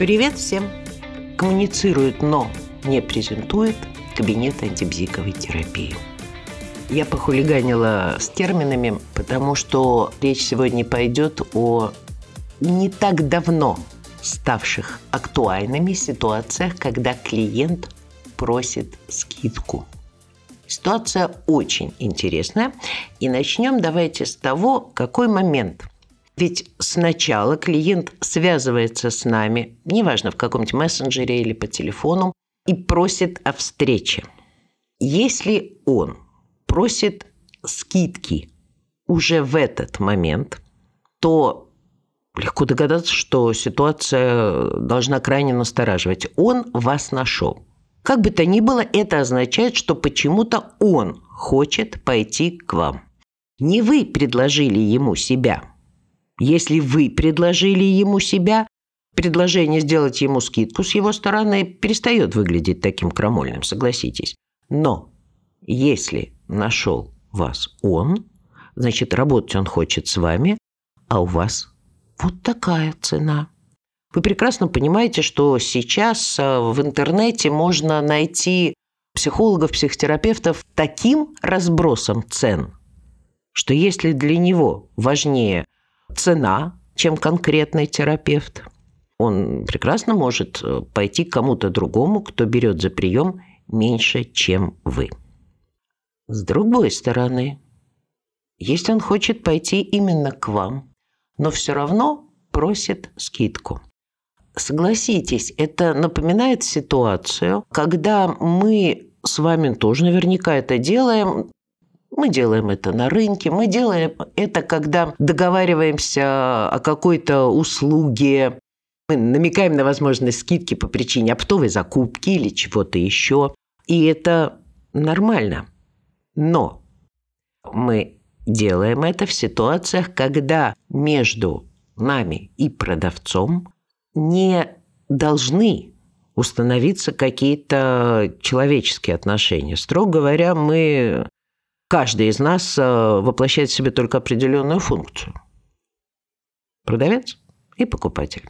Привет всем! Коммуницирует, но не презентует кабинет антибзиковой терапии. Я похулиганила с терминами, потому что речь сегодня пойдет о не так давно ставших актуальными ситуациях, когда клиент просит скидку. Ситуация очень интересная. И начнем давайте с того, какой момент ведь сначала клиент связывается с нами, неважно в каком-нибудь мессенджере или по телефону, и просит о встрече. Если он просит скидки уже в этот момент, то легко догадаться, что ситуация должна крайне настораживать. Он вас нашел. Как бы то ни было, это означает, что почему-то он хочет пойти к вам. Не вы предложили ему себя – если вы предложили ему себя, предложение сделать ему скидку с его стороны перестает выглядеть таким крамольным, согласитесь. Но если нашел вас он, значит, работать он хочет с вами, а у вас вот такая цена. Вы прекрасно понимаете, что сейчас э, в интернете можно найти психологов, психотерапевтов таким разбросом цен, что если для него важнее цена, чем конкретный терапевт. Он прекрасно может э, пойти к кому-то другому, кто берет за прием меньше, чем вы. С другой стороны, если он хочет пойти именно к вам, но все равно просит скидку. Согласитесь, это напоминает ситуацию, когда мы с вами тоже наверняка это делаем, мы делаем это на рынке, мы делаем это, когда договариваемся о какой-то услуге, мы намекаем на возможность скидки по причине оптовой закупки или чего-то еще. И это нормально. Но мы делаем это в ситуациях, когда между нами и продавцом не должны установиться какие-то человеческие отношения. Строго говоря, мы каждый из нас э, воплощает в себе только определенную функцию. Продавец и покупатель.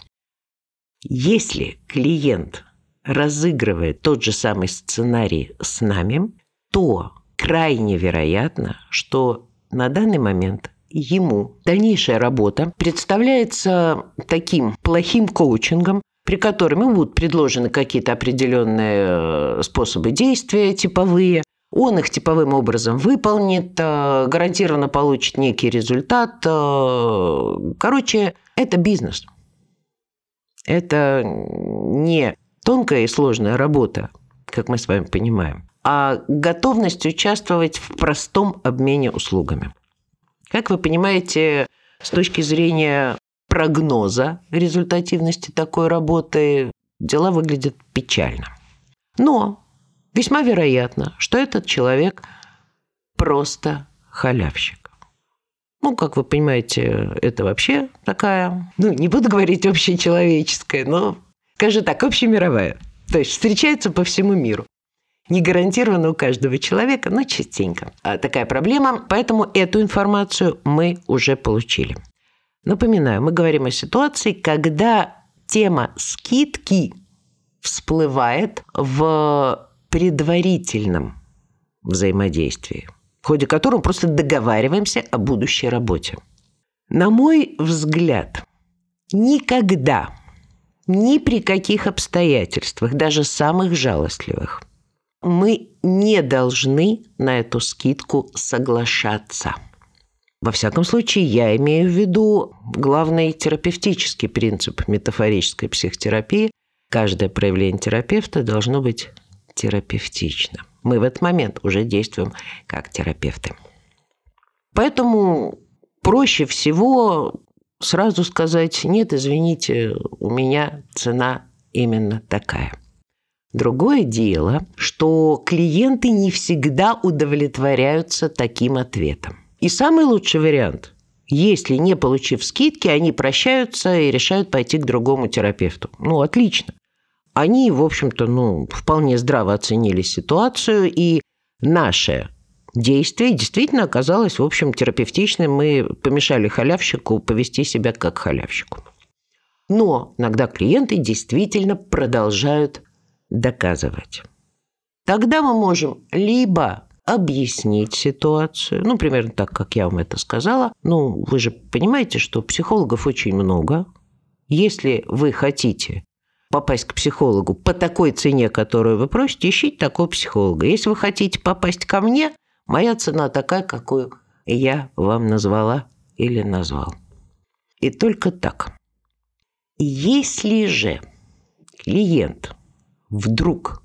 Если клиент разыгрывает тот же самый сценарий с нами, то крайне вероятно, что на данный момент ему дальнейшая работа представляется таким плохим коучингом, при котором ему будут предложены какие-то определенные э, способы действия типовые, он их типовым образом выполнит, э, гарантированно получит некий результат. Э, короче, это бизнес. Это не тонкая и сложная работа, как мы с вами понимаем, а готовность участвовать в простом обмене услугами. Как вы понимаете, с точки зрения прогноза результативности такой работы, дела выглядят печально. Но Весьма вероятно, что этот человек просто халявщик. Ну, как вы понимаете, это вообще такая, ну, не буду говорить общечеловеческая, но, скажу так, общемировая. То есть встречается по всему миру. Не гарантированно у каждого человека, но частенько. А такая проблема, поэтому эту информацию мы уже получили. Напоминаю, мы говорим о ситуации, когда тема скидки всплывает в предварительном взаимодействии, в ходе которого просто договариваемся о будущей работе. На мой взгляд, никогда, ни при каких обстоятельствах, даже самых жалостливых, мы не должны на эту скидку соглашаться. Во всяком случае, я имею в виду главный терапевтический принцип метафорической психотерапии. Каждое проявление терапевта должно быть терапевтично. Мы в этот момент уже действуем как терапевты. Поэтому проще всего сразу сказать, нет, извините, у меня цена именно такая. Другое дело, что клиенты не всегда удовлетворяются таким ответом. И самый лучший вариант, если не получив скидки, они прощаются и решают пойти к другому терапевту. Ну, отлично. Они, в общем-то, ну, вполне здраво оценили ситуацию, и наше действие действительно оказалось, в общем, терапевтичным. Мы помешали халявщику повести себя как халявщику. Но иногда клиенты действительно продолжают доказывать. Тогда мы можем либо объяснить ситуацию, ну, примерно так, как я вам это сказала. Ну, вы же понимаете, что психологов очень много. Если вы хотите попасть к психологу по такой цене, которую вы просите, ищите такого психолога. Если вы хотите попасть ко мне, моя цена такая, какую я вам назвала или назвал. И только так. Если же клиент вдруг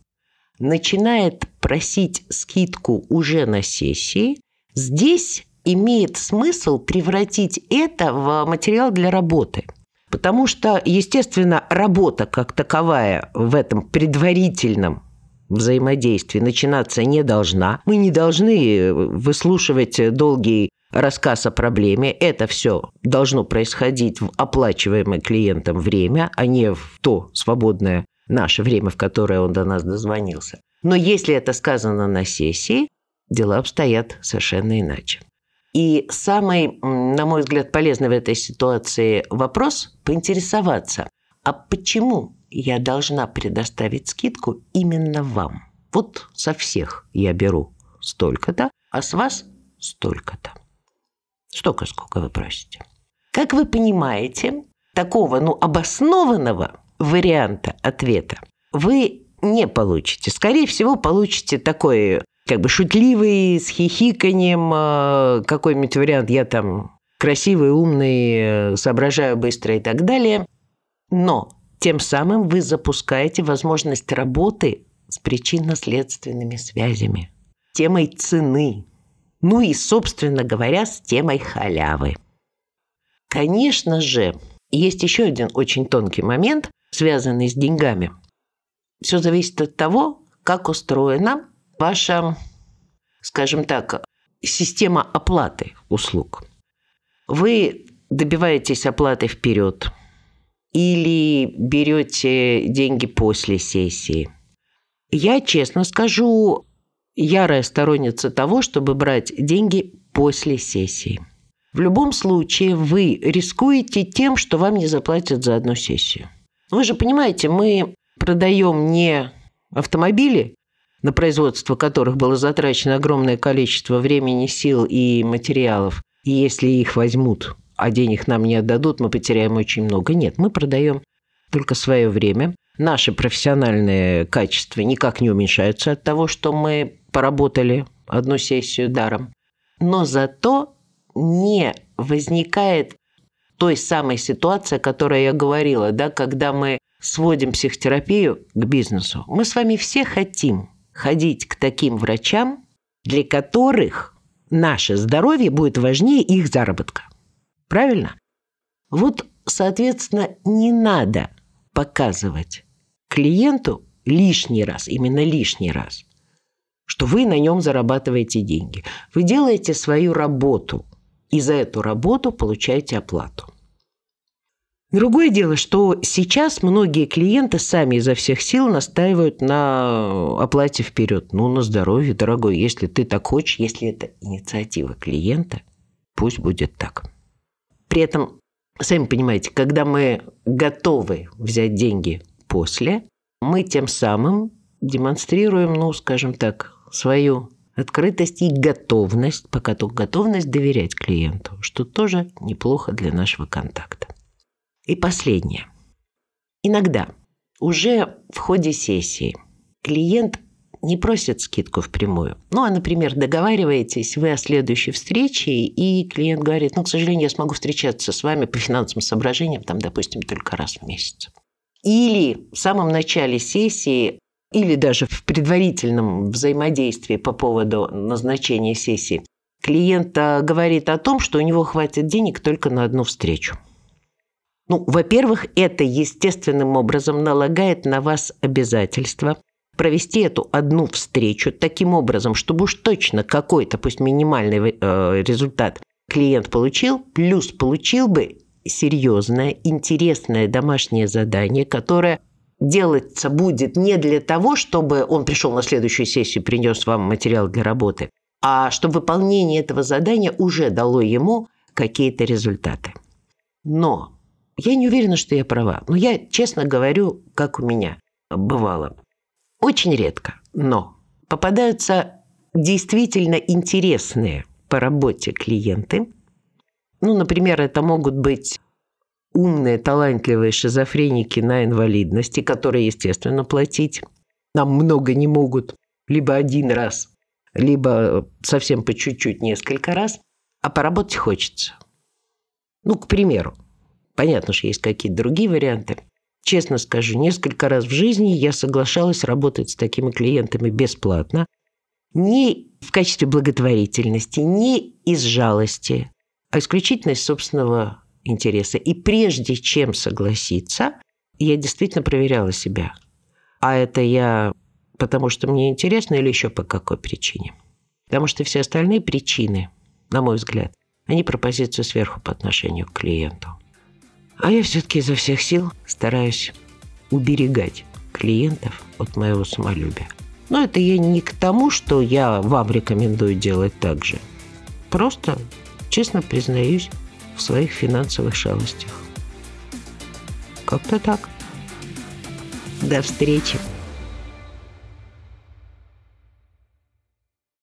начинает просить скидку уже на сессии, здесь имеет смысл превратить это в материал для работы. Потому что, естественно, работа как таковая в этом предварительном взаимодействии начинаться не должна. Мы не должны выслушивать долгий рассказ о проблеме. Это все должно происходить в оплачиваемое клиентом время, а не в то свободное наше время, в которое он до нас дозвонился. Но если это сказано на сессии, дела обстоят совершенно иначе. И самый, на мой взгляд, полезный в этой ситуации вопрос – поинтересоваться, а почему я должна предоставить скидку именно вам? Вот со всех я беру столько-то, а с вас столько-то. Столько, сколько вы просите. Как вы понимаете, такого ну, обоснованного варианта ответа вы не получите. Скорее всего, получите такой как бы шутливый, с хихиканием, э, какой-нибудь вариант «я там красивый, умный, э, соображаю быстро» и так далее. Но тем самым вы запускаете возможность работы с причинно-следственными связями, темой цены, ну и, собственно говоря, с темой халявы. Конечно же, есть еще один очень тонкий момент, связанный с деньгами. Все зависит от того, как устроена ваша, скажем так, система оплаты услуг. Вы добиваетесь оплаты вперед или берете деньги после сессии. Я честно скажу, ярая сторонница того, чтобы брать деньги после сессии. В любом случае вы рискуете тем, что вам не заплатят за одну сессию. Вы же понимаете, мы продаем не автомобили, на производство которых было затрачено огромное количество времени, сил и материалов. И если их возьмут, а денег нам не отдадут, мы потеряем очень много. Нет, мы продаем только свое время. Наши профессиональные качества никак не уменьшаются от того, что мы поработали одну сессию даром. Но зато не возникает той самой ситуации, о которой я говорила, да, когда мы сводим психотерапию к бизнесу. Мы с вами все хотим ходить к таким врачам, для которых наше здоровье будет важнее их заработка. Правильно? Вот, соответственно, не надо показывать клиенту лишний раз, именно лишний раз, что вы на нем зарабатываете деньги. Вы делаете свою работу, и за эту работу получаете оплату. Другое дело, что сейчас многие клиенты сами изо всех сил настаивают на оплате вперед. Ну, на здоровье, дорогой, если ты так хочешь, если это инициатива клиента, пусть будет так. При этом, сами понимаете, когда мы готовы взять деньги после, мы тем самым демонстрируем, ну, скажем так, свою открытость и готовность, пока только готовность доверять клиенту, что тоже неплохо для нашего контакта. И последнее. Иногда уже в ходе сессии клиент не просит скидку впрямую. Ну, а, например, договариваетесь вы о следующей встрече, и клиент говорит, ну, к сожалению, я смогу встречаться с вами по финансовым соображениям, там, допустим, только раз в месяц. Или в самом начале сессии, или даже в предварительном взаимодействии по поводу назначения сессии, клиент говорит о том, что у него хватит денег только на одну встречу. Ну, во-первых, это естественным образом налагает на вас обязательство провести эту одну встречу таким образом, чтобы уж точно какой-то, пусть минимальный э, результат клиент получил, плюс получил бы серьезное, интересное домашнее задание, которое делаться будет не для того, чтобы он пришел на следующую сессию и принес вам материал для работы, а чтобы выполнение этого задания уже дало ему какие-то результаты. Но Я не уверена, что я права. Но я честно говорю, как у меня бывало. Очень редко, но попадаются действительно интересные по работе клиенты. Ну, например, это могут быть умные, талантливые шизофреники на инвалидности, которые, естественно, платить нам много не могут. Либо один раз, либо совсем по чуть-чуть несколько раз, а поработать хочется. Ну, к примеру, понятно, что есть какие-то другие варианты. Честно скажу, несколько раз в жизни я соглашалась работать с такими клиентами бесплатно, не в качестве благотворительности, не из жалости, а исключительно из собственного интереса. И прежде чем согласиться, я действительно проверяла себя. А это я потому, что мне интересно или еще по какой причине? Потому что все остальные причины, на мой взгляд, они про позицию сверху по отношению к клиенту. А я все-таки изо всех сил стараюсь уберегать клиентов от моего самолюбия. Но это я не к тому, что я вам рекомендую делать так же. Просто честно признаюсь в своих финансовых шалостях. Как-то так. До встречи.